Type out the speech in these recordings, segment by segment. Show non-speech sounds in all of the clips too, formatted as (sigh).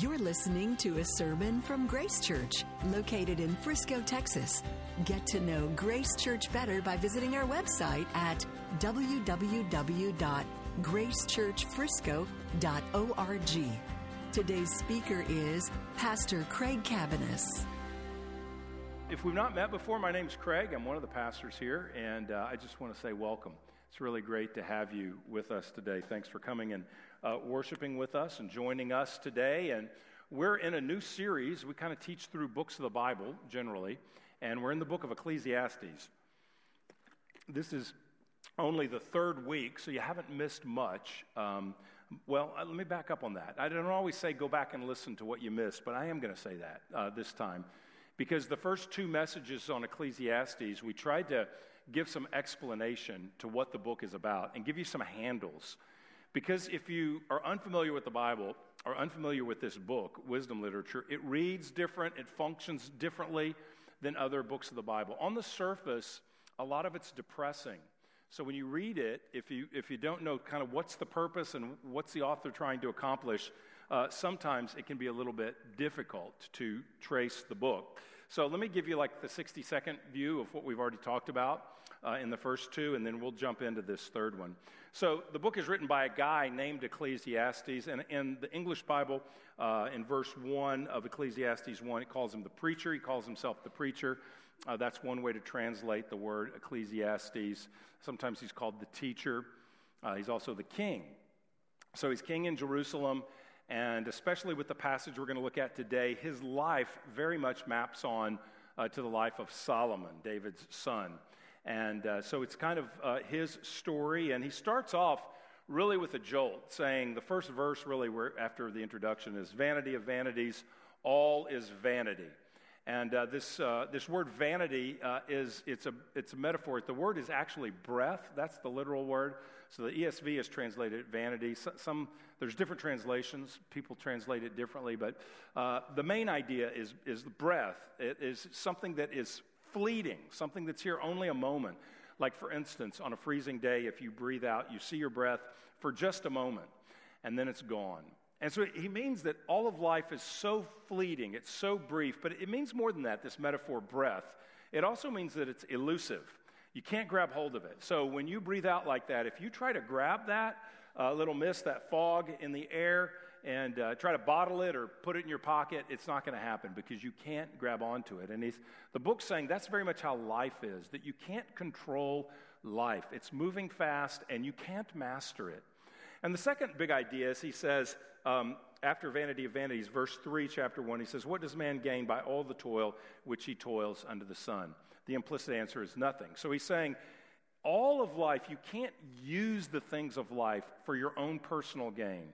You're listening to a sermon from Grace Church, located in Frisco, Texas. Get to know Grace Church better by visiting our website at www.gracechurchfrisco.org. Today's speaker is Pastor Craig Cabaniss. If we've not met before, my name's Craig. I'm one of the pastors here, and uh, I just want to say welcome. It's really great to have you with us today. Thanks for coming and uh, worshiping with us and joining us today. And we're in a new series. We kind of teach through books of the Bible generally, and we're in the book of Ecclesiastes. This is only the third week, so you haven't missed much. Um, well, uh, let me back up on that. I don't always say go back and listen to what you missed, but I am going to say that uh, this time. Because the first two messages on Ecclesiastes, we tried to give some explanation to what the book is about and give you some handles. Because if you are unfamiliar with the Bible or unfamiliar with this book, wisdom literature, it reads different, it functions differently than other books of the Bible. On the surface, a lot of it's depressing. So when you read it, if you, if you don't know kind of what's the purpose and what's the author trying to accomplish, uh, sometimes it can be a little bit difficult to trace the book. So let me give you like the 60 second view of what we've already talked about uh, in the first two, and then we'll jump into this third one. So the book is written by a guy named Ecclesiastes, and in the English Bible, uh, in verse 1 of Ecclesiastes 1, it calls him the preacher. He calls himself the preacher. Uh, that's one way to translate the word Ecclesiastes. Sometimes he's called the teacher. Uh, he's also the king. So he's king in Jerusalem, and especially with the passage we're going to look at today, his life very much maps on uh, to the life of Solomon, David's son. And uh, so it's kind of uh, his story, and he starts off really with a jolt, saying the first verse, really, where, after the introduction, is vanity of vanities, all is vanity. And uh, this, uh, this word vanity uh, is it's a, it's a metaphor. The word is actually breath. That's the literal word. So the ESV has translated vanity. Some, some there's different translations. People translate it differently, but uh, the main idea is is the breath. It is something that is fleeting, something that's here only a moment. Like for instance, on a freezing day, if you breathe out, you see your breath for just a moment, and then it's gone. And so he means that all of life is so fleeting, it's so brief, but it means more than that, this metaphor, breath. It also means that it's elusive. You can't grab hold of it. So when you breathe out like that, if you try to grab that uh, little mist, that fog in the air, and uh, try to bottle it or put it in your pocket, it's not going to happen because you can't grab onto it. And he's, the book's saying that's very much how life is, that you can't control life. It's moving fast and you can't master it. And the second big idea is he says, um, after Vanity of Vanities, verse 3, chapter 1, he says, What does man gain by all the toil which he toils under the sun? The implicit answer is nothing. So he's saying, all of life, you can't use the things of life for your own personal gain.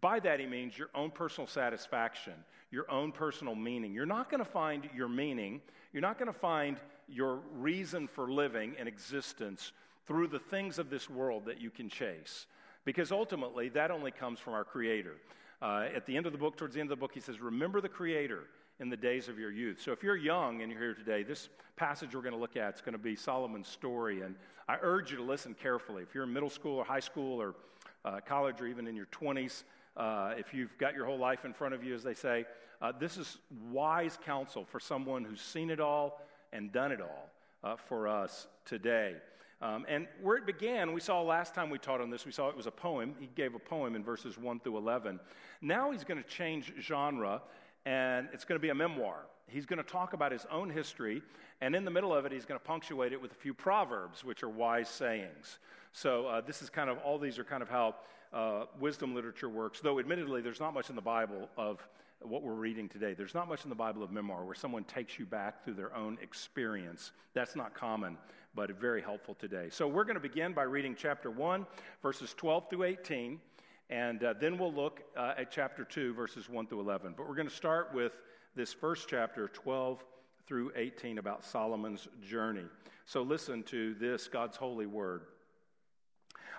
By that, he means your own personal satisfaction, your own personal meaning. You're not going to find your meaning, you're not going to find your reason for living and existence through the things of this world that you can chase. Because ultimately, that only comes from our Creator. Uh, at the end of the book, towards the end of the book, he says, Remember the Creator in the days of your youth. So if you're young and you're here today, this passage we're going to look at is going to be Solomon's story. And I urge you to listen carefully. If you're in middle school or high school or uh, college or even in your 20s, uh, if you've got your whole life in front of you, as they say, uh, this is wise counsel for someone who's seen it all and done it all uh, for us today. Um, and where it began, we saw last time we taught on this, we saw it was a poem. He gave a poem in verses 1 through 11. Now he's going to change genre, and it's going to be a memoir. He's going to talk about his own history, and in the middle of it, he's going to punctuate it with a few proverbs, which are wise sayings. So, uh, this is kind of, all these are kind of how uh, wisdom literature works, though admittedly, there's not much in the Bible of what we're reading today. There's not much in the Bible of memoir where someone takes you back through their own experience. That's not common, but very helpful today. So, we're going to begin by reading chapter 1, verses 12 through 18. And uh, then we'll look uh, at chapter 2, verses 1 through 11. But we're going to start with this first chapter, 12 through 18, about Solomon's journey. So listen to this God's holy word.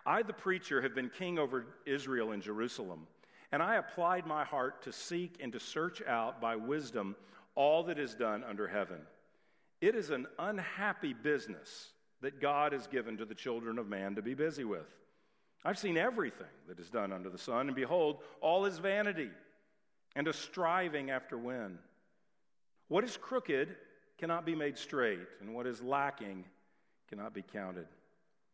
I, the preacher, have been king over Israel in Jerusalem, and I applied my heart to seek and to search out by wisdom all that is done under heaven. It is an unhappy business that God has given to the children of man to be busy with. I've seen everything that is done under the sun, and behold, all is vanity. and a striving after wind. What is crooked cannot be made straight, and what is lacking cannot be counted.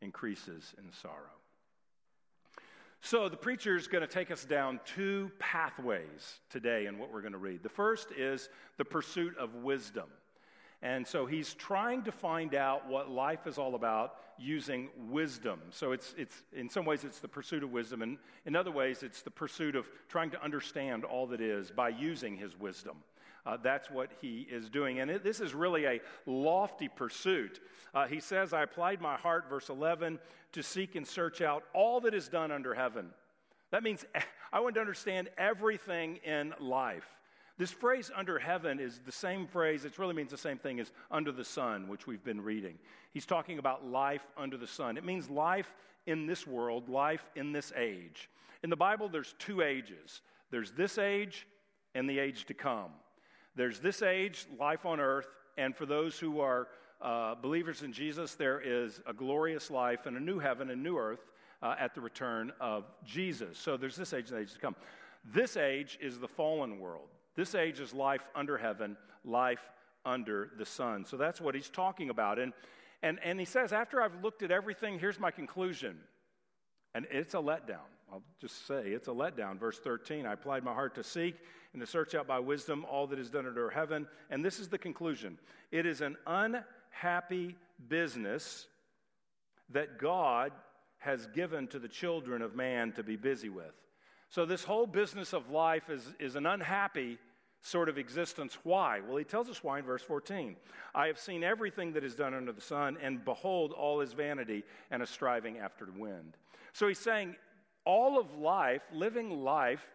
increases in sorrow. So, the preacher is going to take us down two pathways today in what we're going to read. The first is the pursuit of wisdom. And so he's trying to find out what life is all about using wisdom. So it's, it's in some ways it's the pursuit of wisdom, and in other ways it's the pursuit of trying to understand all that is by using his wisdom. Uh, that's what he is doing. And it, this is really a lofty pursuit. Uh, he says, I applied my heart, verse 11, to seek and search out all that is done under heaven. That means (laughs) I want to understand everything in life. This phrase under heaven is the same phrase, it really means the same thing as under the sun, which we've been reading. He's talking about life under the sun. It means life in this world, life in this age. In the Bible, there's two ages there's this age and the age to come. There's this age, life on earth, and for those who are uh, believers in Jesus, there is a glorious life and a new heaven and new earth uh, at the return of Jesus. So there's this age and age to come. This age is the fallen world. This age is life under heaven, life under the sun. So that's what he's talking about. And, and, and he says, after I've looked at everything, here's my conclusion. And it's a letdown. I'll just say it's a letdown. Verse 13 I applied my heart to seek and to search out by wisdom all that is done under heaven. And this is the conclusion it is an unhappy business that God has given to the children of man to be busy with. So, this whole business of life is, is an unhappy sort of existence. Why? Well, he tells us why in verse 14. I have seen everything that is done under the sun, and behold, all is vanity and a striving after wind. So he's saying all of life, living life,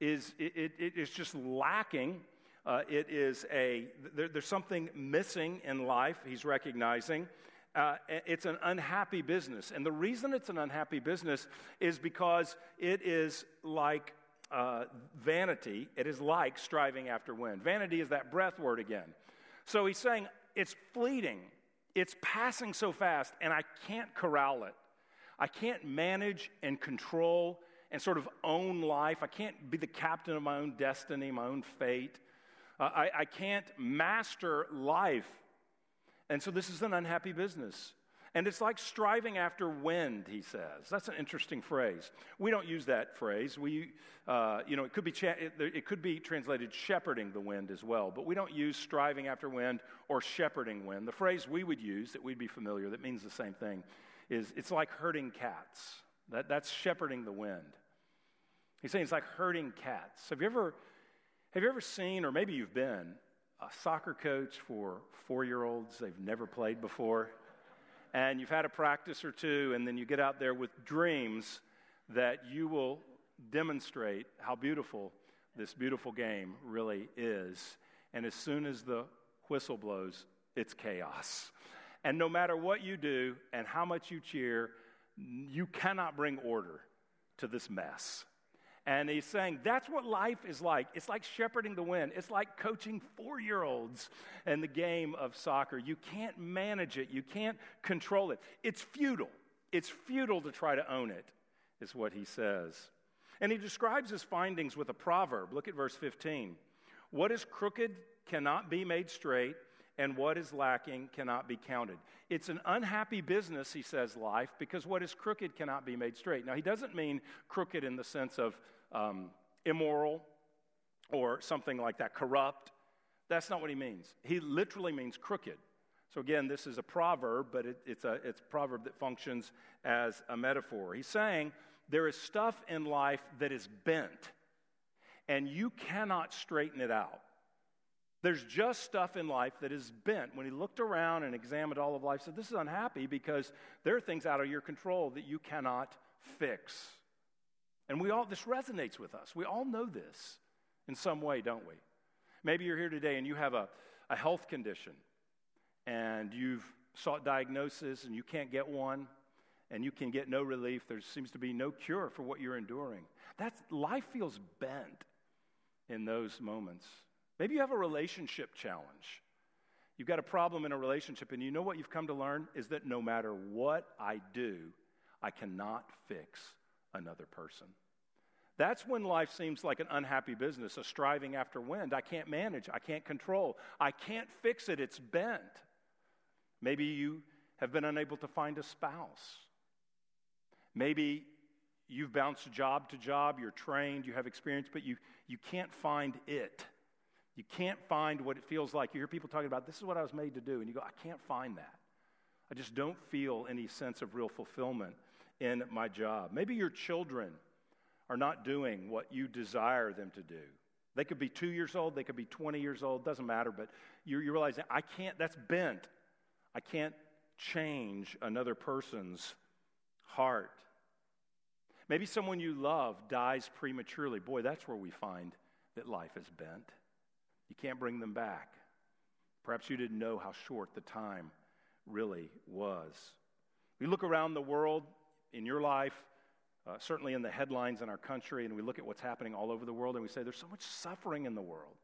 is it, it, it is just lacking. Uh, it is a there, there's something missing in life. He's recognizing. Uh, it's an unhappy business. And the reason it's an unhappy business is because it is like uh, vanity, it is like striving after wind. Vanity is that breath word again. So he's saying it's fleeting, it's passing so fast, and I can't corral it. I can't manage and control and sort of own life. I can't be the captain of my own destiny, my own fate. Uh, I, I can't master life. And so this is an unhappy business. And it's like striving after wind, he says. That's an interesting phrase. We don't use that phrase. We, uh, you know, it could, be cha- it, it could be translated shepherding the wind as well, but we don't use striving after wind or shepherding wind. The phrase we would use that we'd be familiar that means the same thing is it's like herding cats. That, that's shepherding the wind. He's saying it's like herding cats. Have you ever, have you ever seen, or maybe you've been, a soccer coach for four year olds they've never played before? and you've had a practice or two, and then you get out there with dreams that you will demonstrate how beautiful this beautiful game really is. And as soon as the whistle blows, it's chaos. And no matter what you do and how much you cheer, you cannot bring order to this mess. And he's saying that's what life is like. It's like shepherding the wind. It's like coaching four year olds in the game of soccer. You can't manage it, you can't control it. It's futile. It's futile to try to own it, is what he says. And he describes his findings with a proverb. Look at verse 15. What is crooked cannot be made straight, and what is lacking cannot be counted. It's an unhappy business, he says, life, because what is crooked cannot be made straight. Now, he doesn't mean crooked in the sense of um, immoral or something like that, corrupt. That's not what he means. He literally means crooked. So, again, this is a proverb, but it, it's, a, it's a proverb that functions as a metaphor. He's saying there is stuff in life that is bent, and you cannot straighten it out. There's just stuff in life that is bent. When he looked around and examined all of life, said, This is unhappy because there are things out of your control that you cannot fix. And we all, this resonates with us. We all know this. in some way, don't we? Maybe you're here today and you have a, a health condition and you've sought diagnosis and you can't get one and you can get no relief. There seems to be no cure for what you're enduring. That's, life feels bent in those moments. Maybe you have a relationship challenge. You've got a problem in a relationship, and you know what you've come to learn is that no matter what I do, I cannot fix another person. That's when life seems like an unhappy business, a striving after wind. I can't manage, I can't control, I can't fix it, it's bent. Maybe you have been unable to find a spouse. Maybe you've bounced job to job, you're trained, you have experience, but you, you can't find it. You can't find what it feels like. You hear people talking about, this is what I was made to do, and you go, I can't find that. I just don't feel any sense of real fulfillment in my job. Maybe your children are not doing what you desire them to do. They could be two years old, they could be 20 years old, doesn't matter, but you're, you're realizing, I can't, that's bent. I can't change another person's heart. Maybe someone you love dies prematurely. Boy, that's where we find that life is bent. You can't bring them back. Perhaps you didn't know how short the time really was. We look around the world in your life, uh, certainly in the headlines in our country, and we look at what's happening all over the world, and we say there's so much suffering in the world.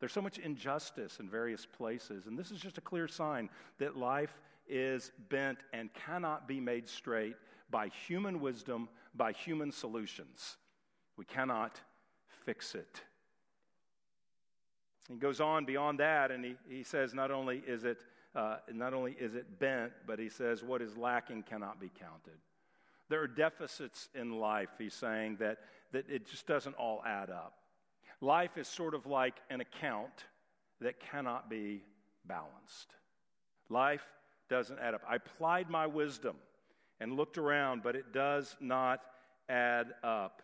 There's so much injustice in various places, and this is just a clear sign that life is bent and cannot be made straight by human wisdom, by human solutions. We cannot fix it. He goes on beyond that, and he, he says not only is it uh, not only is it bent, but he says what is lacking cannot be counted. There are deficits in life, he's saying, that, that it just doesn't all add up. Life is sort of like an account that cannot be balanced. Life doesn't add up. I applied my wisdom and looked around, but it does not add up.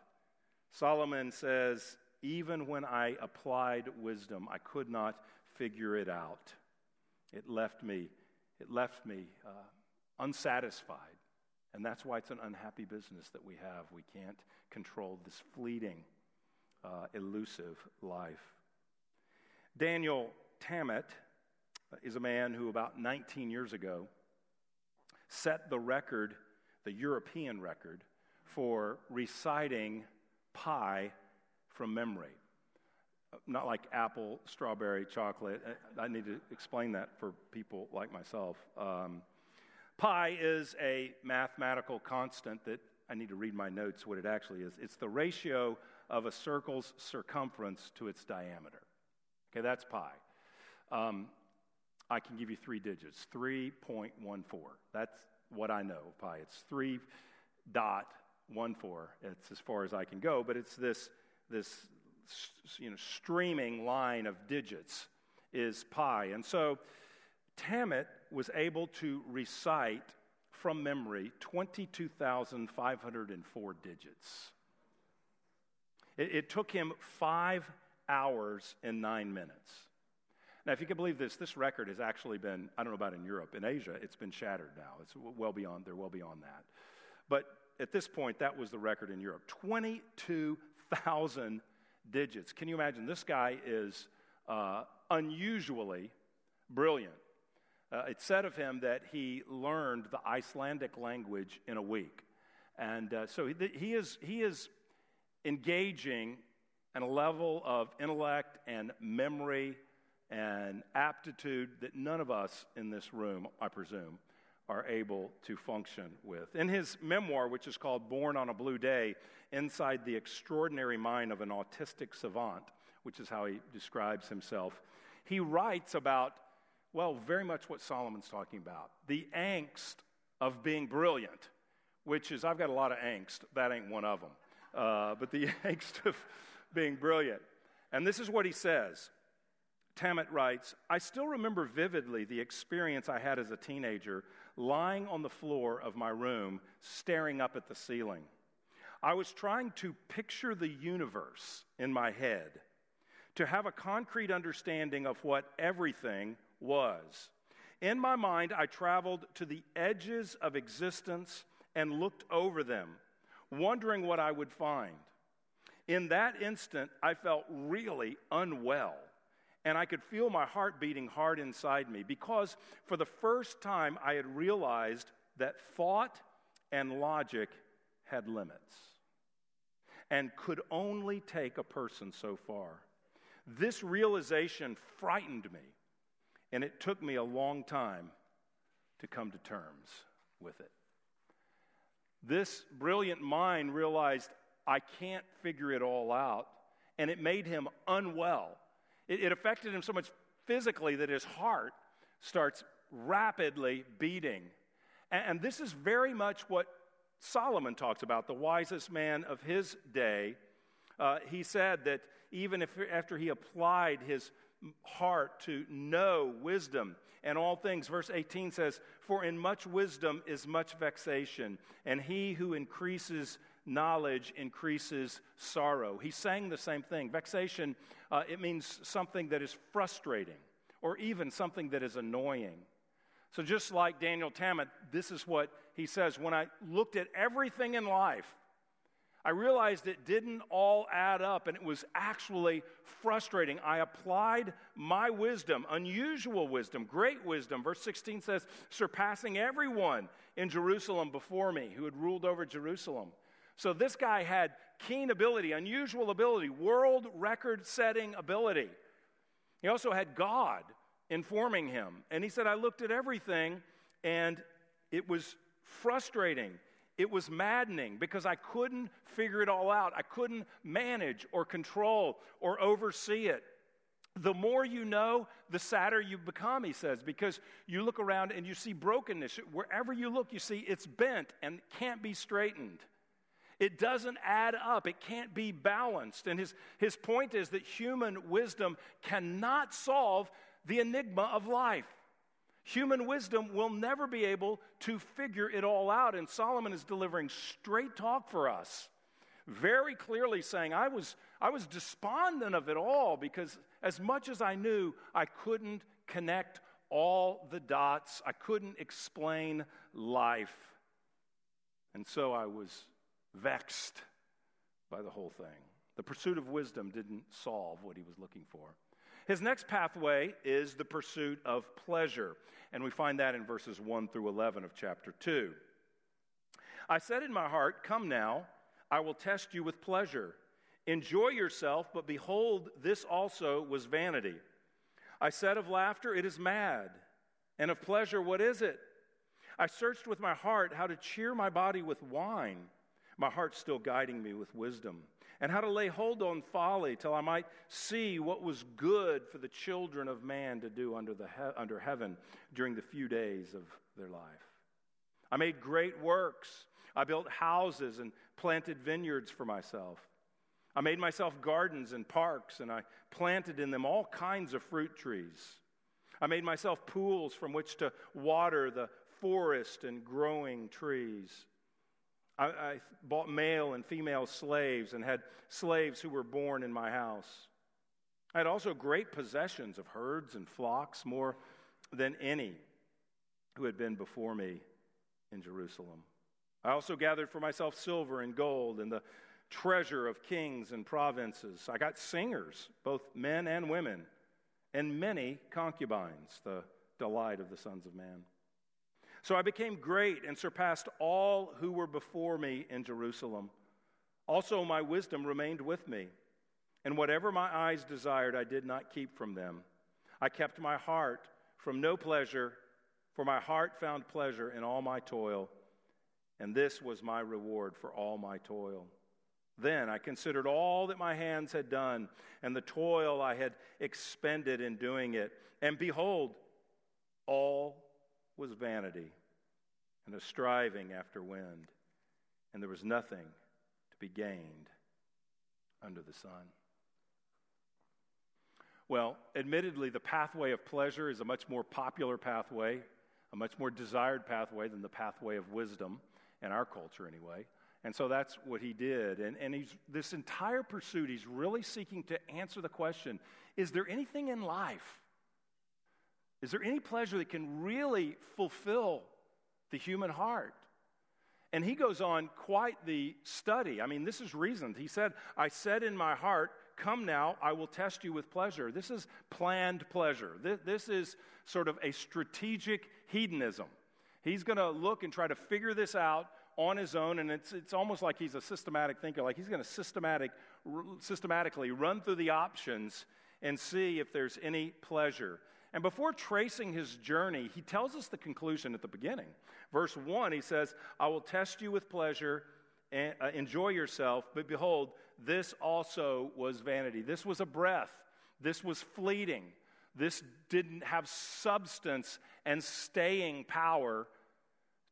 Solomon says, even when I applied wisdom, I could not figure it out. It left me, it left me uh, unsatisfied. And that's why it's an unhappy business that we have. We can't control this fleeting, uh, elusive life. Daniel Tammet is a man who, about 19 years ago, set the record, the European record, for reciting pi from memory. Not like apple, strawberry, chocolate. I need to explain that for people like myself. Um, pi is a mathematical constant that I need to read my notes what it actually is. It's the ratio of a circle's circumference to its diameter. Okay, that's pi. Um, I can give you three digits 3.14. That's what I know pi. It's 3.14. It's as far as I can go, but it's this this you know, streaming line of digits is pi. And so Tammet was able to recite from memory 22,504 digits. It, it, took him five hours and nine minutes. Now, if you can believe this, this record has actually been, I don't know about in Europe, in Asia, it's been shattered now. It's well beyond, they're well beyond that. But at this point, that was the record in Europe 22,000. 2,000 digits. Can you imagine? This guy is uh, unusually brilliant. Uh, said of him that he learned the Icelandic language in a week. And uh, so he, he, is, he is engaging in a level of intellect and memory and aptitude that none of us in this room, I presume, are able to function with. In his memoir, which is called Born on a Blue Day, Inside the Extraordinary Mind of an Autistic Savant, which is how he describes himself, he writes about, well, very much what Solomon's talking about the angst of being brilliant, which is, I've got a lot of angst. That ain't one of them. Uh, but the (laughs) angst of being brilliant. And this is what he says. Tammet writes, I still remember vividly the experience I had as a teenager lying on the floor of my room, staring up at the ceiling. I was trying to picture the universe in my head, to have a concrete understanding of what everything was. In my mind, I traveled to the edges of existence and looked over them, wondering what I would find. In that instant, I felt really unwell, and I could feel my heart beating hard inside me because for the first time I had realized that thought and logic had limits and could only take a person so far. This realization frightened me, and it took me a long time to come to terms with it. This brilliant mind realized I can't figure it all out, and it made him unwell. It, it affected him so much physically that his heart starts rapidly beating. And, and this is very much what Solomon talks about, the wisest man of his day. Uh, he said that even if after he applied his heart to know wisdom and all things, verse 18 says, For in much wisdom is much vexation, and he who increases knowledge increases sorrow. He's saying the same thing. Vexation, uh, it means something that is frustrating or even something that is annoying. So, just like Daniel Tammet, this is what he says When I looked at everything in life, I realized it didn't all add up and it was actually frustrating. I applied my wisdom, unusual wisdom, great wisdom. Verse 16 says, surpassing everyone in Jerusalem before me who had ruled over Jerusalem. So this guy had keen ability, unusual ability, world record setting ability. He also had God informing him. And he said, I looked at everything and it was frustrating. It was maddening because I couldn't figure it all out. I couldn't manage or control or oversee it. The more you know, the sadder you become, he says, because you look around and you see brokenness. Wherever you look, you see it's bent and can't be straightened. It doesn't add up. It can't be balanced. And his, his point is that human wisdom cannot solve the enigma of life. Human wisdom will never be able to figure it all out. And Solomon is delivering straight talk for us, very clearly saying, I was, I was despondent of it all because as much as I knew, I couldn't connect all the dots, I couldn't explain life. And so I was vexed by the whole thing. The pursuit of wisdom didn't solve what he was looking for. His next pathway is the pursuit of pleasure, and we find that in verses 1 through 11 of chapter 2. I said in my heart, Come now, I will test you with pleasure. Enjoy yourself, but behold, this also was vanity. I said of laughter, It is mad, and of pleasure, What is it? I searched with my heart how to cheer my body with wine my heart still guiding me with wisdom, and how to lay hold on folly till I might see what was good for the children of man to do under, the he- under heaven during the few days of their life. I made great works. I built houses and planted vineyards for myself. I made myself gardens and parks, and I planted in them all kinds of fruit trees. I made myself pools from which to water the forest and growing trees. I, I bought male and female slaves and had slaves who were born in my house. I had also great possessions of herds and flocks, more than any who had been before me in Jerusalem. I also gathered for myself silver and gold and the treasure of kings and provinces. I got singers, both men and women, and many concubines, the delight of the sons of man. So I became great and surpassed all who were before me in Jerusalem. Also, my wisdom remained with me, and whatever my eyes desired, I did not keep from them. I kept my heart from no pleasure, for my heart found pleasure in all my toil, and this was my reward for all my toil. Then I considered all that my hands had done and the toil I had expended in doing it, and behold, all was vanity and a striving after wind, and there was nothing to be gained under the sun. Well, admittedly, the pathway of pleasure is a much more popular pathway, a much more desired pathway than the pathway of wisdom in our culture, anyway. And so that's what he did. And, and he's, this entire pursuit, he's really seeking to answer the question is there anything in life is there any pleasure that can really fulfill the human heart? And he goes on quite the study. I mean, this is reasoned. He said, I said in my heart, Come now, I will test you with pleasure. This is planned pleasure. This, this is sort of a strategic hedonism. He's going to look and try to figure this out on his own, and it's, it's almost like he's a systematic thinker. Like he's going to systematic, systematically run through the options and see if there's any pleasure. And before tracing his journey, he tells us the conclusion at the beginning. Verse 1, he says, I will test you with pleasure, and, uh, enjoy yourself, but behold, this also was vanity. This was a breath, this was fleeting. This didn't have substance and staying power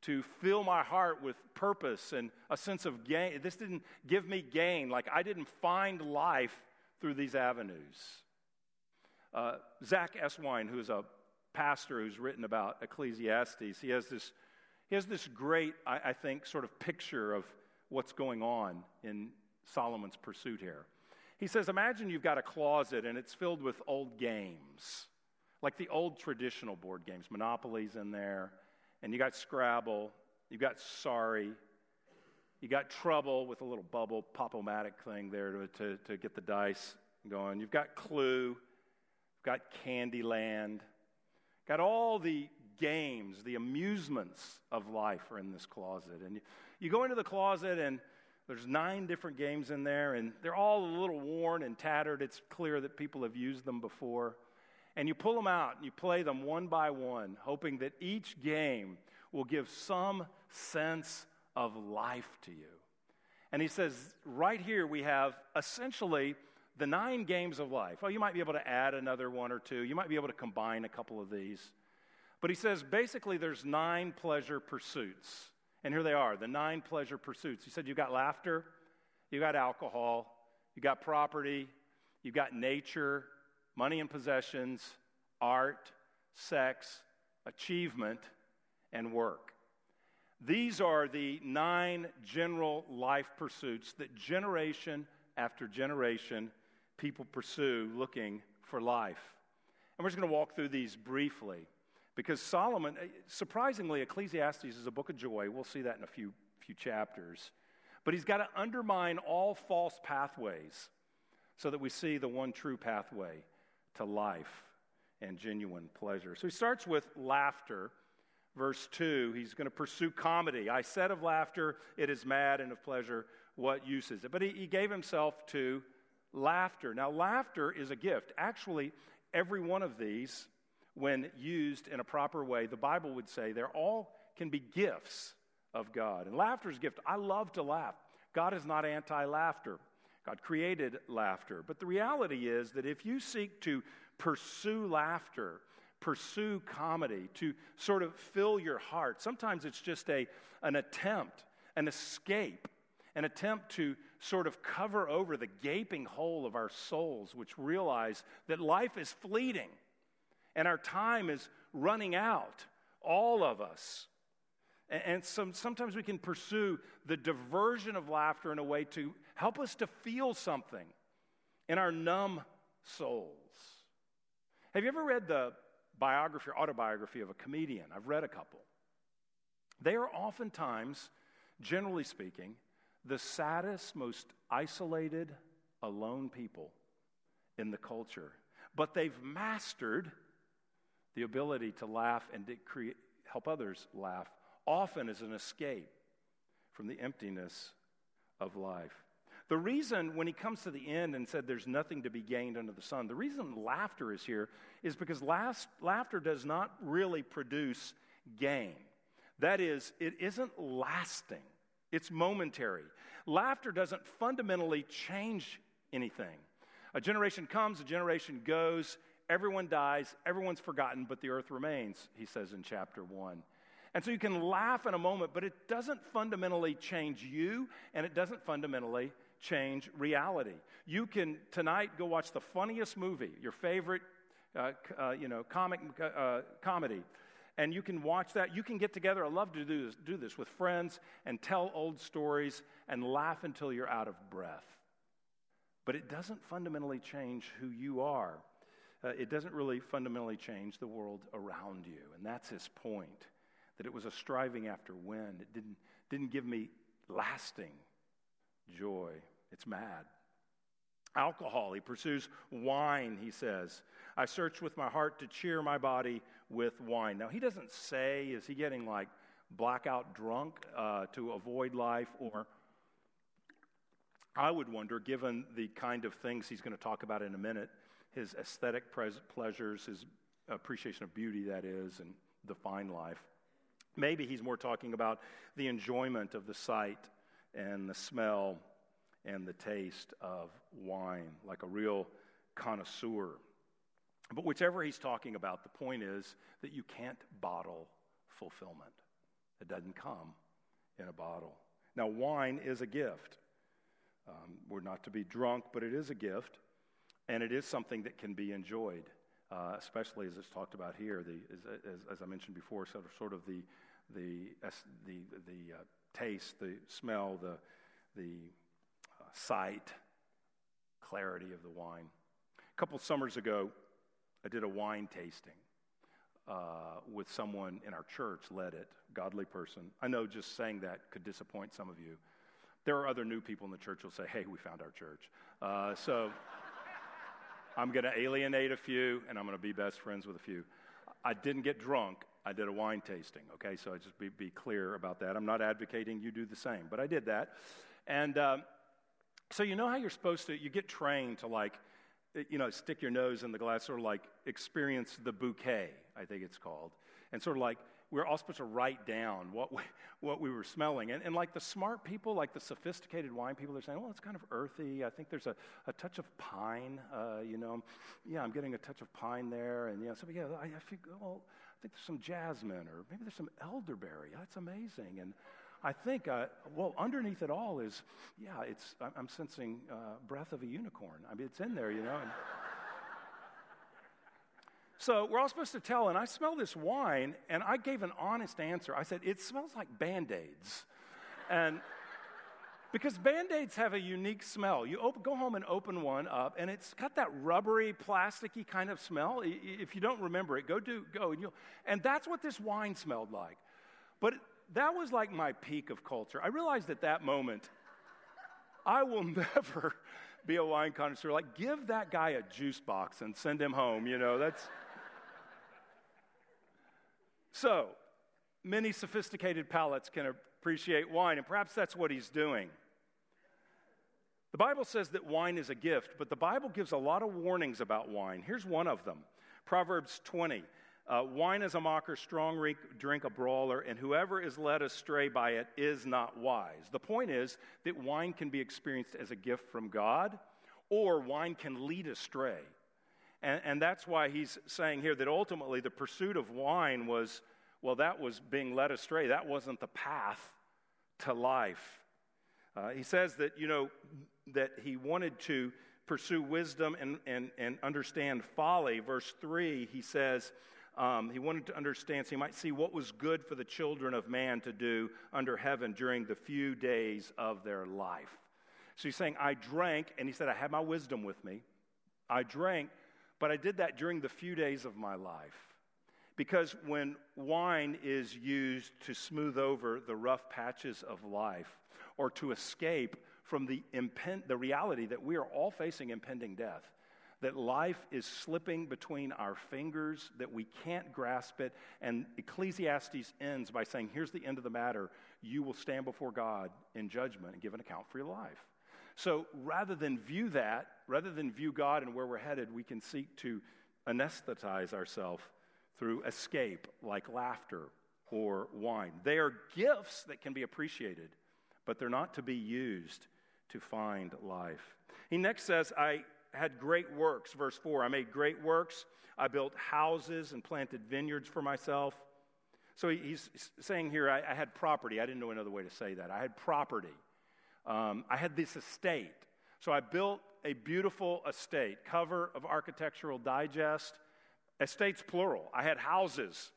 to fill my heart with purpose and a sense of gain. This didn't give me gain. Like I didn't find life through these avenues. Uh, Zach Eswine, who is a pastor who's written about Ecclesiastes, he has this, he has this great, I, I think, sort of picture of what's going on in Solomon's pursuit here. He says, Imagine you've got a closet and it's filled with old games, like the old traditional board games. Monopoly's in there, and you got Scrabble, you got Sorry, you got Trouble with a little bubble pop-o-matic thing there to, to, to get the dice going. You've got Clue, got Candyland, got all the games, the amusements of life are in this closet. And you, you go into the closet, and there's nine different games in there, and they're all a little worn and tattered. It's clear that people have used them before. And you pull them out, and you play them one by one, hoping that each game will give some sense of life to you. And he says, right here we have essentially the nine games of life. Well, you might be able to add another one or two. You might be able to combine a couple of these. But he says basically there's nine pleasure pursuits. And here they are the nine pleasure pursuits. He said you've got laughter, you've got alcohol, you've got property, you've got nature, money and possessions, art, sex, achievement, and work. These are the nine general life pursuits that generation after generation people pursue looking for life. And we're just going to walk through these briefly because Solomon, eh, surprisingly, Ecclesiastes is a book of joy. We'll see that in a few, few chapters. But he's got to undermine all false pathways so that we see the one true pathway to life and genuine pleasure. So he starts with laughter. Verse 2, he's going to pursue comedy. I said of laughter, it is mad, and of pleasure, what use is it? But he, he gave himself to laughter. Now, laughter is a gift. Actually, every one of these, when used in a proper way, the Bible would say they're all can be gifts of God. And laughter is a gift. I love to laugh. God is not anti laughter, God created laughter. But the reality is that if you seek to pursue laughter, pursue comedy, to sort of fill your heart, sometimes it's just a, an attempt, an escape an attempt to sort of cover over the gaping hole of our souls, which realize that life is fleeting and our time is running out, all of us. And some, sometimes we can pursue the diversion of laughter in a way to help us to feel something in our numb souls. Have you ever read the biography or autobiography of a comedian? I've read a couple. They are oftentimes, generally speaking, the saddest, most isolated, alone people in the culture. But they've mastered the ability to laugh and to create, help others laugh, often as an escape from the emptiness of life. The reason, when he comes to the end and said there's nothing to be gained under the sun, the reason laughter is here is because last, laughter does not really produce gain. That is, it isn't lasting. It's momentary. Laughter doesn't fundamentally change anything. A generation comes, a generation goes, everyone dies, everyone's forgotten, but the earth remains, he says in chapter 1. And so you can laugh in a moment, but it doesn't fundamentally change you, and it doesn't fundamentally change reality. You can tonight go watch the funniest movie, your favorite, uh, uh, you know, comic uh, comedy and you can watch that. You can get together. I love to do this, do this with friends and tell old stories and laugh until you're out of breath. But it doesn't fundamentally change who you are. Uh, it doesn't really fundamentally change the world around you. And that's his point. that it was a striving after wind. It didn't, didn't give me lasting joy. It's mad. Alcohol, he pursues wine, he says. I search with my heart to cheer my body with wine. Now, he doesn't say, is he getting like blackout drunk uh, to avoid life? Or I would wonder, given the kind of things he's going to talk about in a minute, his aesthetic pleasures, his appreciation of beauty, that is, and the fine life. Maybe he's more talking about the enjoyment of the sight and the smell and the taste of wine, like a real connoisseur. But whichever he's talking about, the point is that you can't bottle fulfillment. It doesn't come in a bottle. Now, wine is a gift. Um, we're not to be drunk, but it is a gift, and it is something that can be enjoyed, uh, especially as it's talked about here. The, as, as, as, I mentioned before, sort of, sort of the, the, the, the uh, taste, the smell, the, the sight, clarity of the wine. A couple summers ago, I did a wine tasting. Uh, with someone in our church led it, godly person. I know just saying that could disappoint some of you. There are other new people in the church who'll say, hey, we found our church. Uh, so (laughs) I'm going to alienate a few and I'm going to be best friends with a few. I didn't get drunk. I did a wine tasting, okay? So I just be, be clear about that. I'm not advocating you do the same, but I did that. And um, so you know how you're supposed to, you get trained to like, you know, stick your nose in the glass, sort of like experience the bouquet, I think it's called. And sort of like, we're all supposed to write down what we, what we were smelling. And, and like the smart people, like the sophisticated wine people, they're saying, well, it's kind of earthy. I think there's a, a touch of pine, uh, you know. Yeah, I'm getting a touch of pine there. And, yeah, so, yeah, I, I feel, well, I think there's some jasmine or maybe there's some elderberry. That's amazing. And I think, uh, well, underneath it all is, yeah, it's, I'm sensing uh, breath of a unicorn. I mean, it's in there, you know. And, (laughs) so we're all supposed to tell, and I smell this wine, and I gave an honest answer. I said, It smells like band aids. And because band aids have a unique smell. You open, go home and open one up, and it's got that rubbery, plasticky kind of smell. If you don't remember it, go do, go. And, you'll. and that's what this wine smelled like. But that was like my peak of culture. I realized at that moment, I will (laughs) never be a wine connoisseur. Like, give that guy a juice box and send him home. You know, that's. (laughs) So, many sophisticated palates can appreciate wine, and perhaps that's what he's doing. The Bible says that wine is a gift, but the Bible gives a lot of warnings about wine. Here's one of them Proverbs 20. Uh, wine is a mocker, strong drink a brawler, and whoever is led astray by it is not wise. The point is that wine can be experienced as a gift from God, or wine can lead astray. And, and that's why he's saying here that ultimately the pursuit of wine was, well, that was being led astray. That wasn't the path to life. Uh, he says that, you know, that he wanted to pursue wisdom and, and, and understand folly. Verse 3, he says, um, he wanted to understand so he might see what was good for the children of man to do under heaven during the few days of their life. So he's saying, I drank, and he said, I had my wisdom with me. I drank but I did that during the few days of my life. Because when wine is used to smooth over the rough patches of life or to escape from the, impend- the reality that we are all facing impending death, that life is slipping between our fingers, that we can't grasp it. And Ecclesiastes ends by saying, Here's the end of the matter. You will stand before God in judgment and give an account for your life. So rather than view that, rather than view God and where we're headed, we can seek to anesthetize ourselves through escape, like laughter or wine. They are gifts that can be appreciated, but they're not to be used to find life. He next says, I had great works, verse 4. I made great works. I built houses and planted vineyards for myself. So he's saying here, I, I had property. I didn't know another way to say that. I had property. Um, I had this estate. So I built a beautiful estate, cover of Architectural Digest, estates plural. I had houses.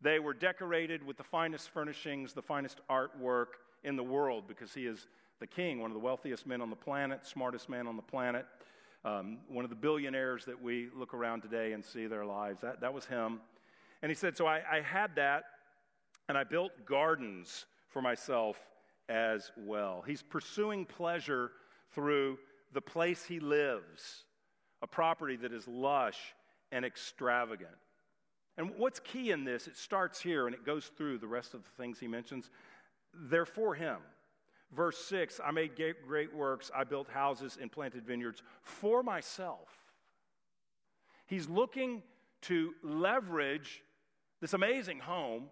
They were decorated with the finest furnishings, the finest artwork in the world because he is the king, one of the wealthiest men on the planet, smartest man on the planet, um, one of the billionaires that we look around today and see their lives. That, that was him. And he said, So I, I had that. and I built gardens for myself as well. He's pursuing pleasure through the place he lives, a property that is lush and extravagant. And what's key in this, it starts here and it goes through the rest of the things he mentions. They're for him. Verse 6 I made great works, I built houses and planted vineyards for myself. He's looking to leverage this amazing home,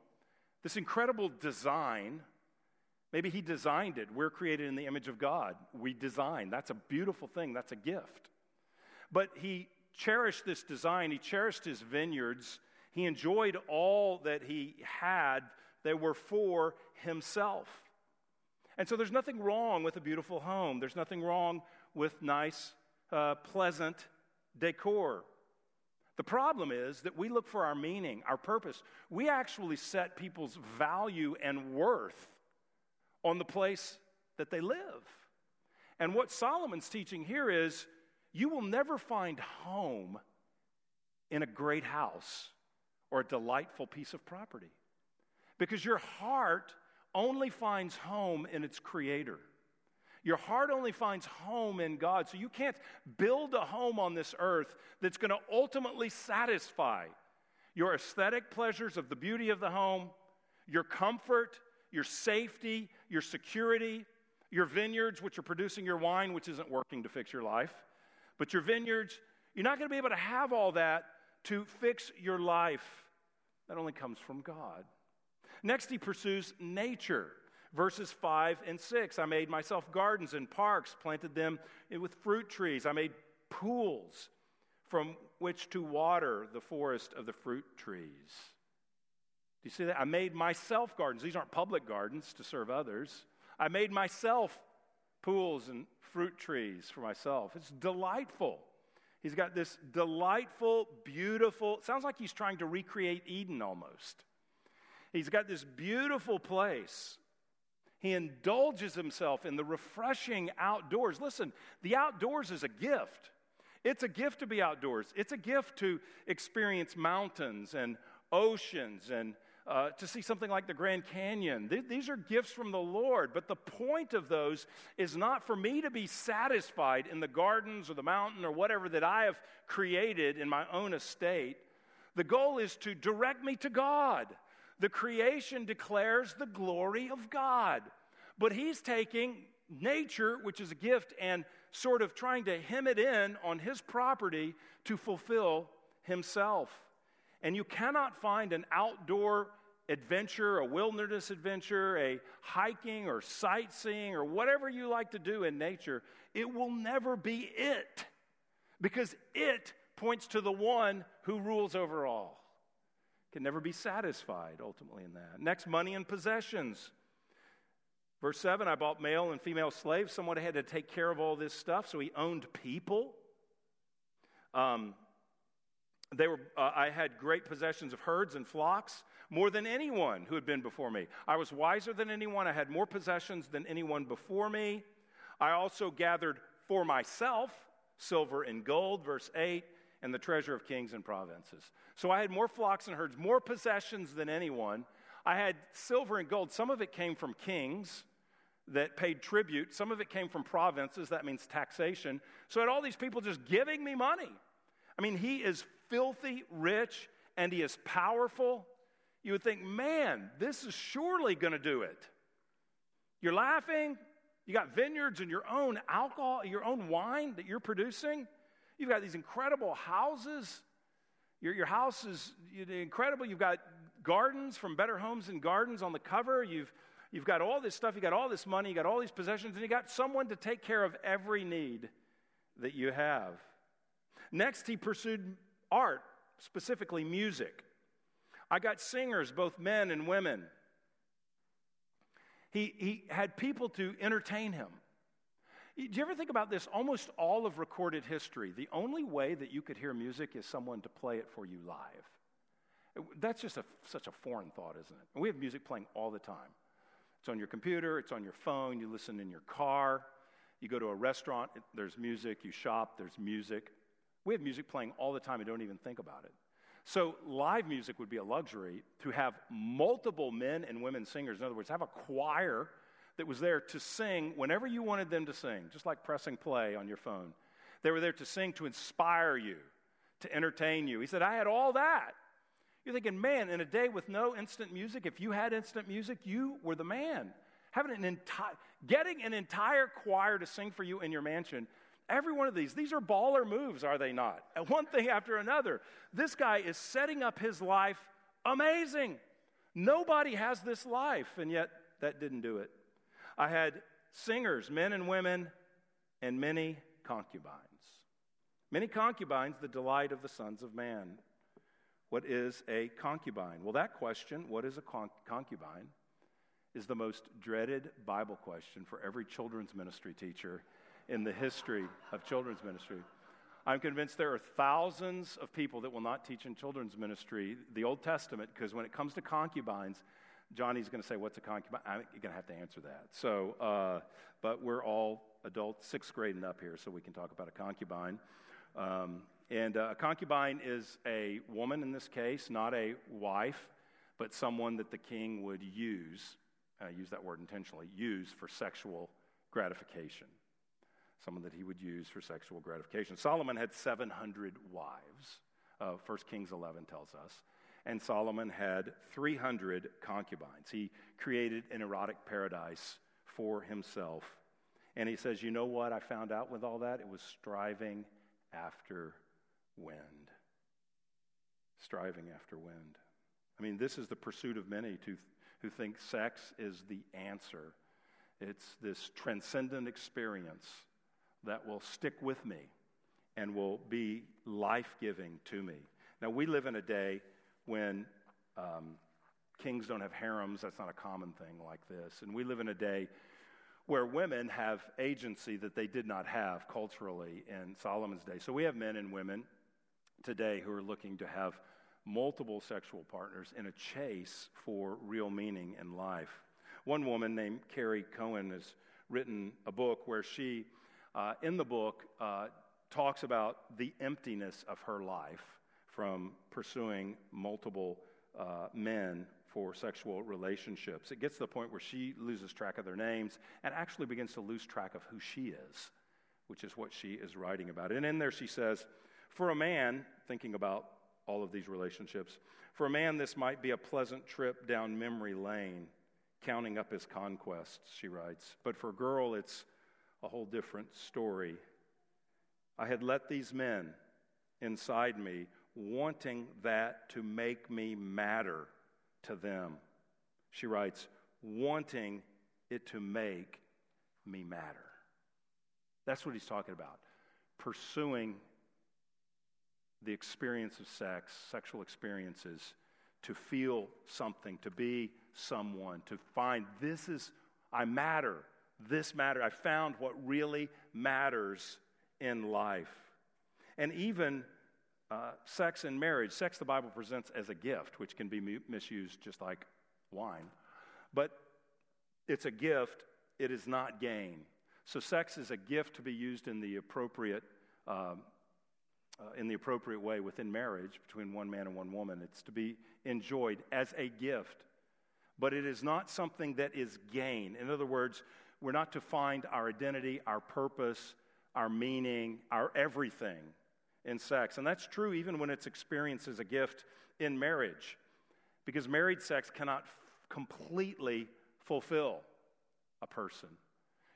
this incredible design. Maybe he designed it. We're created in the image of God. We design. That's a beautiful thing, that's a gift. But he cherished this design, he cherished his vineyards, he enjoyed all that he had. They were for himself. And so there's nothing wrong with a beautiful home. There's nothing wrong with nice, uh, pleasant decor. The problem is that we look for our meaning, our purpose. We actually set people's value and worth on the place that they live. And what Solomon's teaching here is you will never find home in a great house or a delightful piece of property because your heart only finds home in its creator. Your heart only finds home in God. So you can't build a home on this earth that's going to ultimately satisfy your aesthetic pleasures of the beauty of the home, your comfort, your safety, your security, your vineyards, which are producing your wine, which isn't working to fix your life. But your vineyards, you're not going to be able to have all that to fix your life. That only comes from God. Next, he pursues nature. Verses 5 and 6 I made myself gardens and parks, planted them with fruit trees. I made pools from which to water the forest of the fruit trees. Do you see that? I made myself gardens. These aren't public gardens to serve others. I made myself pools and fruit trees for myself. It's delightful. He's got this delightful, beautiful, sounds like he's trying to recreate Eden almost. He's got this beautiful place. He indulges himself in the refreshing outdoors. Listen, the outdoors is a gift. It's a gift to be outdoors. It's a gift to experience mountains and oceans and uh, to see something like the Grand Canyon. Th- these are gifts from the Lord, but the point of those is not for me to be satisfied in the gardens or the mountain or whatever that I have created in my own estate. The goal is to direct me to God. The creation declares the glory of God. But he's taking nature, which is a gift, and sort of trying to hem it in on his property to fulfill himself. And you cannot find an outdoor adventure, a wilderness adventure, a hiking or sightseeing or whatever you like to do in nature. It will never be it because it points to the one who rules over all can never be satisfied ultimately in that. Next, money and possessions. Verse 7 I bought male and female slaves. Someone had to take care of all this stuff, so he owned people. Um, they were, uh, I had great possessions of herds and flocks, more than anyone who had been before me. I was wiser than anyone. I had more possessions than anyone before me. I also gathered for myself silver and gold, verse 8, and the treasure of kings and provinces. So I had more flocks and herds, more possessions than anyone. I had silver and gold. Some of it came from kings that paid tribute, some of it came from provinces, that means taxation. So I had all these people just giving me money. I mean, he is filthy rich and he is powerful. You would think, man, this is surely going to do it. You're laughing. You got vineyards and your own alcohol, your own wine that you're producing. You've got these incredible houses. Your, your house is incredible. You've got gardens from Better Homes and Gardens on the cover. You've, you've got all this stuff. You've got all this money. You've got all these possessions. And you've got someone to take care of every need that you have. Next, he pursued art, specifically music. I got singers, both men and women. He, he had people to entertain him. Do you ever think about this? Almost all of recorded history, the only way that you could hear music is someone to play it for you live. That's just a, such a foreign thought, isn't it? We have music playing all the time. It's on your computer, it's on your phone, you listen in your car, you go to a restaurant, there's music, you shop, there's music. We have music playing all the time and don't even think about it. So, live music would be a luxury to have multiple men and women singers. In other words, have a choir that was there to sing whenever you wanted them to sing, just like pressing play on your phone. They were there to sing to inspire you, to entertain you. He said, I had all that. You're thinking, man, in a day with no instant music, if you had instant music, you were the man. Having an entire, getting an entire choir to sing for you in your mansion, every one of these, these are baller moves, are they not? And (laughs) one thing after another. This guy is setting up his life amazing. Nobody has this life, and yet that didn't do it. I had singers, men and women, and many concubines. Many concubines, the delight of the sons of man. What is a concubine? Well, that question, what is a con- concubine, is the most dreaded Bible question for every children's ministry teacher in the history of children's ministry. I'm convinced there are thousands of people that will not teach in children's ministry the Old Testament because when it comes to concubines, Johnny's going to say, What's a concubine? I'm going to have to answer that. So, uh, but we're all adults, sixth grade and up here, so we can talk about a concubine. Um, and uh, a concubine is a woman in this case, not a wife, but someone that the king would use, uh, use that word intentionally, use for sexual gratification. Someone that he would use for sexual gratification. Solomon had 700 wives, uh, 1 Kings 11 tells us and Solomon had 300 concubines. He created an erotic paradise for himself. And he says, You know what I found out with all that? It was striving after wind. Striving after wind. I mean, this is the pursuit of many to, who think sex is the answer. It's this transcendent experience that will stick with me and will be life giving to me. Now, we live in a day when um, kings don't have harems. That's not a common thing like this. And we live in a day where women have agency that they did not have culturally in Solomon's day. So we have men and women today who are looking to have multiple sexual partners in a chase for real meaning in life. One woman named Kerry Cohen has written a book where she, uh, in the book, uh, talks about the emptiness of her life from pursuing multiple uh, men for sexual relationships. It gets to the point where she loses track of their names and actually begins to lose track of who she is, which is what she is writing about. And in there she says, For a man, thinking about all of these relationships, for a man, this might be a pleasant trip down memory lane, counting up his conquests, she writes. But for a girl, it's a whole different story. I had let these men inside me wanting that to make me matter to them. She writes, wanting it to make me matter. That's what he's talking about. Pursuing the experience of sex, sexual experiences, to feel something, to be someone, to find this is, I matter, this matter. I found what really matters in life. And even uh, sex and marriage. Sex, the Bible presents as a gift, which can be misused just like wine. But it's a gift, it is not gain. So, sex is a gift to be used in the appropriate. Um, uh, in the appropriate way within marriage between one man and one woman. It's to be enjoyed as a gift, but it is not something that is gain. In other words, we're not to find our identity, our purpose, our meaning, our everything in sex. And that's true even when it's experienced as a gift in marriage, because married sex cannot f- completely fulfill a person.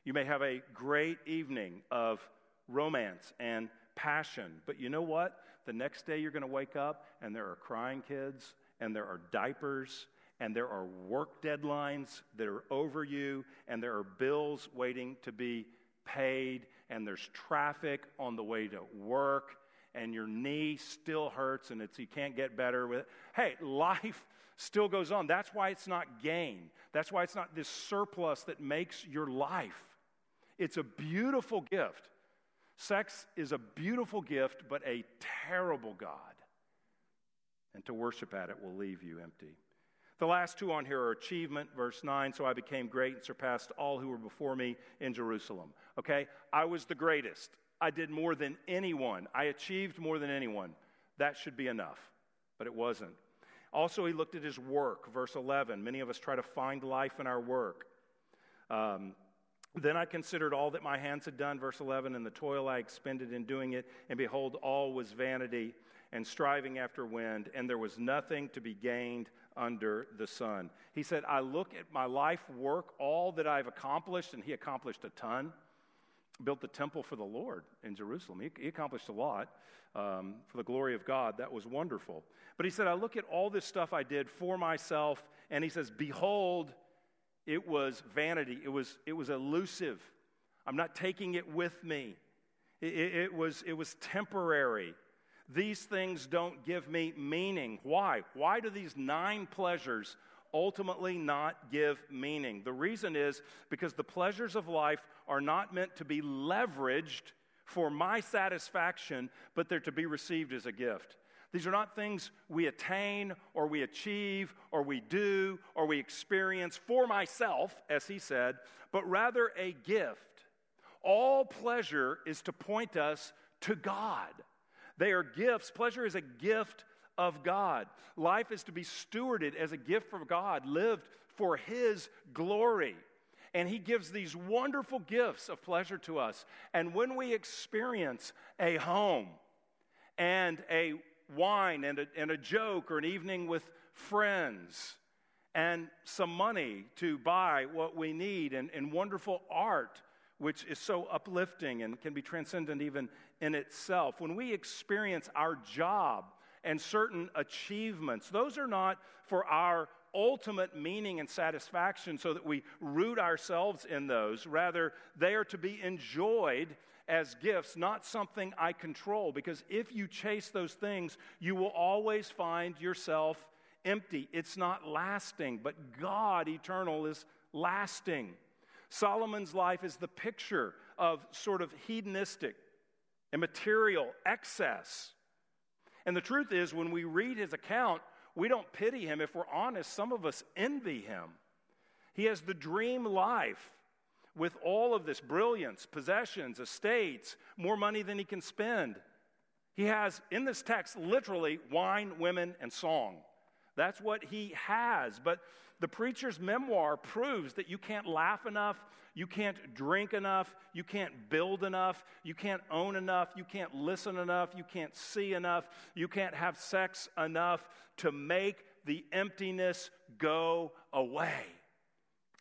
You may have a great evening of romance and passion, but you know what? The next day you're going to wake up and there are crying kids and there are diapers and there are work deadlines that are over you and there are bills waiting to be paid and there's traffic on the way to work and your knee still hurts and it's you can't get better with it. Hey, life still goes on. That's why it's not gain. That's why it's not this surplus that makes your life. It's a beautiful gift. Sex is a beautiful gift, but a terrible God. And to worship at it will leave you empty. The last two on here are achievement, verse 9. So I became great and surpassed all who were before me in Jerusalem. Okay? I was the greatest. I did more than anyone. I achieved more than anyone. That should be enough. but it wasn't. Also, he looked at his work, verse 11. Many of us try to find life in our work. Um, then I considered all that my hands had done, verse 11, and the toil I expended in doing it, and behold, all was vanity and striving after wind, and there was nothing to be gained under the sun. He said, I look at my life work, all that I've accomplished, and he accomplished a ton. Built the temple for the Lord in Jerusalem. He, he accomplished a lot um, for the glory of God. That was wonderful. But he said, I look at all this stuff I did for myself, and he says, Behold, it was vanity. It was, it was elusive. I'm not taking it with me. It, it, it, was, it was temporary. These things don't give me meaning. Why? Why do these nine pleasures ultimately not give meaning? The reason is because the pleasures of life are not meant to be leveraged for my satisfaction, but they're to be received as a gift. These are not things we attain or we achieve or we do or we experience for myself, as he said, but rather a gift. All pleasure is to point us to God. They are gifts. Pleasure is a gift of God. Life is to be stewarded as a gift from God, lived for His glory. And He gives these wonderful gifts of pleasure to us. And when we experience a home and a wine and a, and a joke or an evening with friends and some money to buy what we need and, and wonderful art, which is so uplifting and can be transcendent even in itself. When we experience our job and certain achievements, those are not for our ultimate meaning and satisfaction so that we root ourselves in those. Rather, they are to be enjoyed as gifts, not something I control. Because if you chase those things, you will always find yourself empty. It's not lasting, but God, eternal, is lasting. Solomon's life is the picture of sort of hedonistic and material excess. And the truth is, when we read his account, we don't pity him. If we're honest, some of us envy him. He has the dream life with all of this brilliance, possessions, estates, more money than he can spend. He has, in this text, literally wine, women, and song. That's what he has. But the preacher's memoir proves that you can't laugh enough, you can't drink enough, you can't build enough, you can't own enough, you can't listen enough, you can't see enough, you can't have sex enough to make the emptiness go away.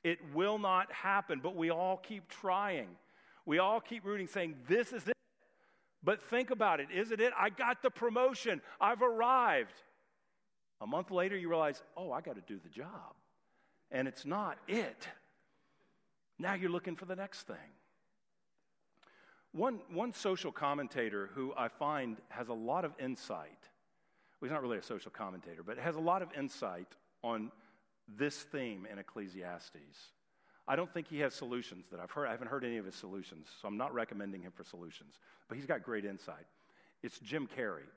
It will not happen, but we all keep trying. We all keep rooting, saying, This is it. But think about it. Is it it? I got the promotion. I've arrived. A month later, you realize, oh, I got to do the job. And it's not it. Now you're looking for the next thing. One, one social commentator who I find has a lot of insight, well, he's not really a social commentator, but has a lot of insight on this theme in Ecclesiastes. I don't think he has solutions that I've heard. I haven't heard any of his solutions, so I'm not recommending him for solutions. But he's got great insight. It's Jim Carrey.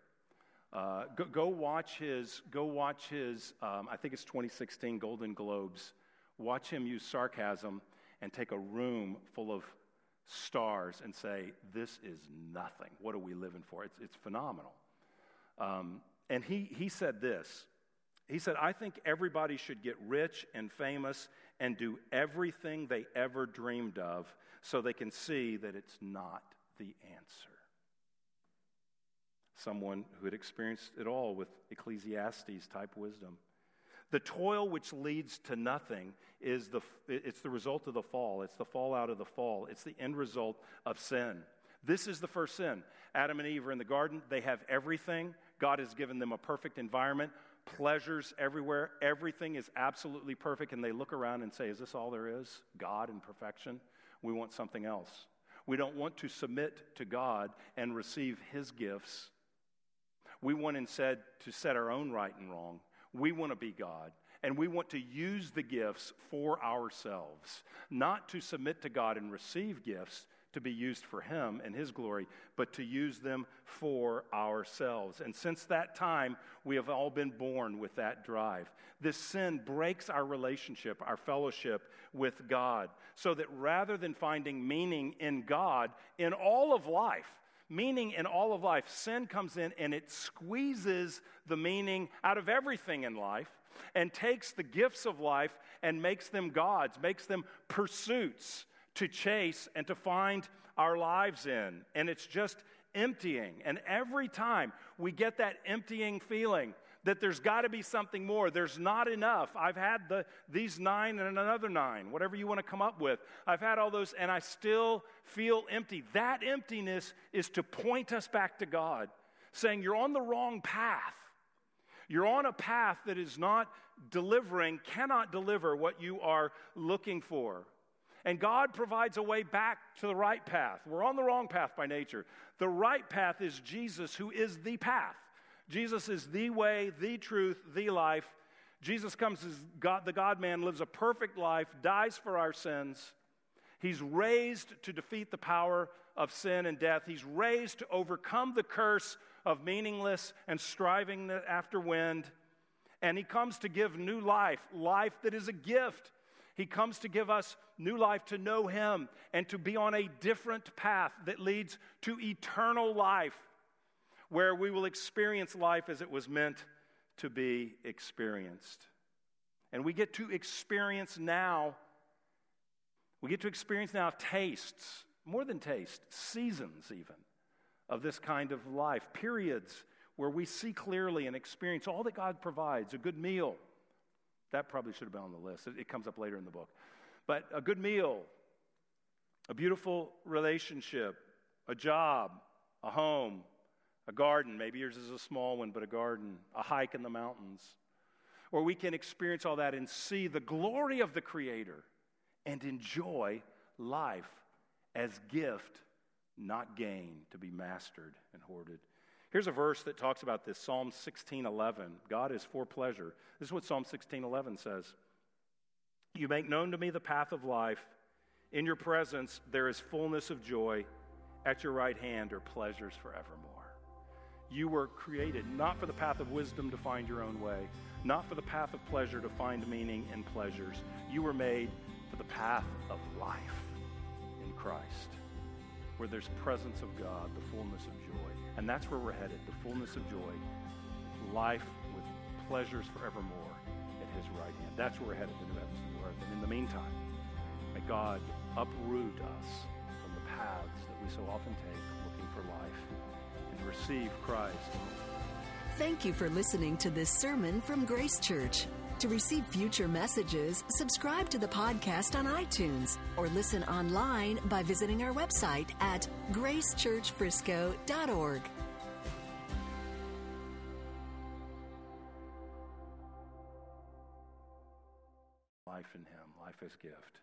Uh, go, go, watch his, go watch his um, I think it's 2016 Golden Globes. Watch him use sarcasm and take a room full of stars and say, This is nothing. What are we living for? It's, it's phenomenal. Um, and he, he said this he said, I think everybody should get rich and famous and do everything they ever dreamed of so they can see that it's not the answer. Someone who had experienced it all with Ecclesiastes type wisdom. The toil which leads to nothing is the, it's the result of the fall. It's the fallout of the fall. It's the end result of sin. This is the first sin. Adam and Eve are in the garden. They have everything. God has given them a perfect environment pleasures everywhere. Everything is absolutely perfect. And they look around and say, Is this all there is? God and perfection? We want something else. We don't want to submit to God and receive His gifts. We want instead to set our own right and wrong. We want to be God. And we want to use the gifts for ourselves, not to submit to God and receive gifts, to be used for Him and His glory, but to use them for ourselves. And since that time, we have all been born with that drive. This sin breaks our relationship, our fellowship with God, so that rather than finding meaning in God in all of life, meaning in all of life, sin comes in and it squeezes the meaning out of everything in life and takes the gifts of life and makes them gods, makes them pursuits to chase and to find our lives in. And it's just emptying. And every time we get that emptying feeling, that there's got to be something more. There's not enough. I've had the, these nine and another nine, whatever you want to come up with. I've had all those, and I still feel empty. That emptiness is to point us back to God, saying, You're on the wrong path. You're on a path that is not delivering, cannot deliver what you are looking for. And God provides a way back to the right path. We're on the wrong path by nature. The right path is Jesus, who is the path. Jesus is the way, the truth, the life. Jesus comes as God, the God man, lives a perfect life, dies for our sins. He's raised to defeat the power of sin and death. He's raised to overcome the curse of meaningless and striving after wind. And he comes to give new life, life that is a gift. He comes to give us new life to know him and to be on a different path that leads to eternal life where we will experience life as it was meant to be experienced. And we get to experience now, we get to experience now tastes, more than taste, seasons even, of this kind of life, periods where we see clearly and experience all that God provides a good meal. That probably should have been on the list. It, comes up later in the book. But a good meal, a beautiful relationship, a job, a home, a garden. Maybe yours is a small one, but a garden, a hike in the mountains. Or we can experience all that and see the glory of the Creator and enjoy life as gift, not gain, to be mastered and hoarded. Here's a verse that talks about this Psalm 16:11. God is for pleasure. This is what Psalm 16:11 says. You make known to me the path of life. In your presence there is fullness of joy. At your right hand are pleasures forevermore. You were created not for the path of wisdom to find your own way, not for the path of pleasure to find meaning in pleasures. You were made for the path of life in Christ, where there's presence of God, the fullness of joy. And that's where we're headed, the fullness of joy, life with pleasures forevermore at his right hand. That's where we're headed, in the new heavens and new earth. And in the meantime, may God uproot us from the paths that we so often take looking for life receive Christ. Thank you for listening to this sermon from Grace Church. To receive future messages, subscribe to the podcast on iTunes or listen online by visiting our website at gracechurchfrisco.org. Life in Him, life as gift.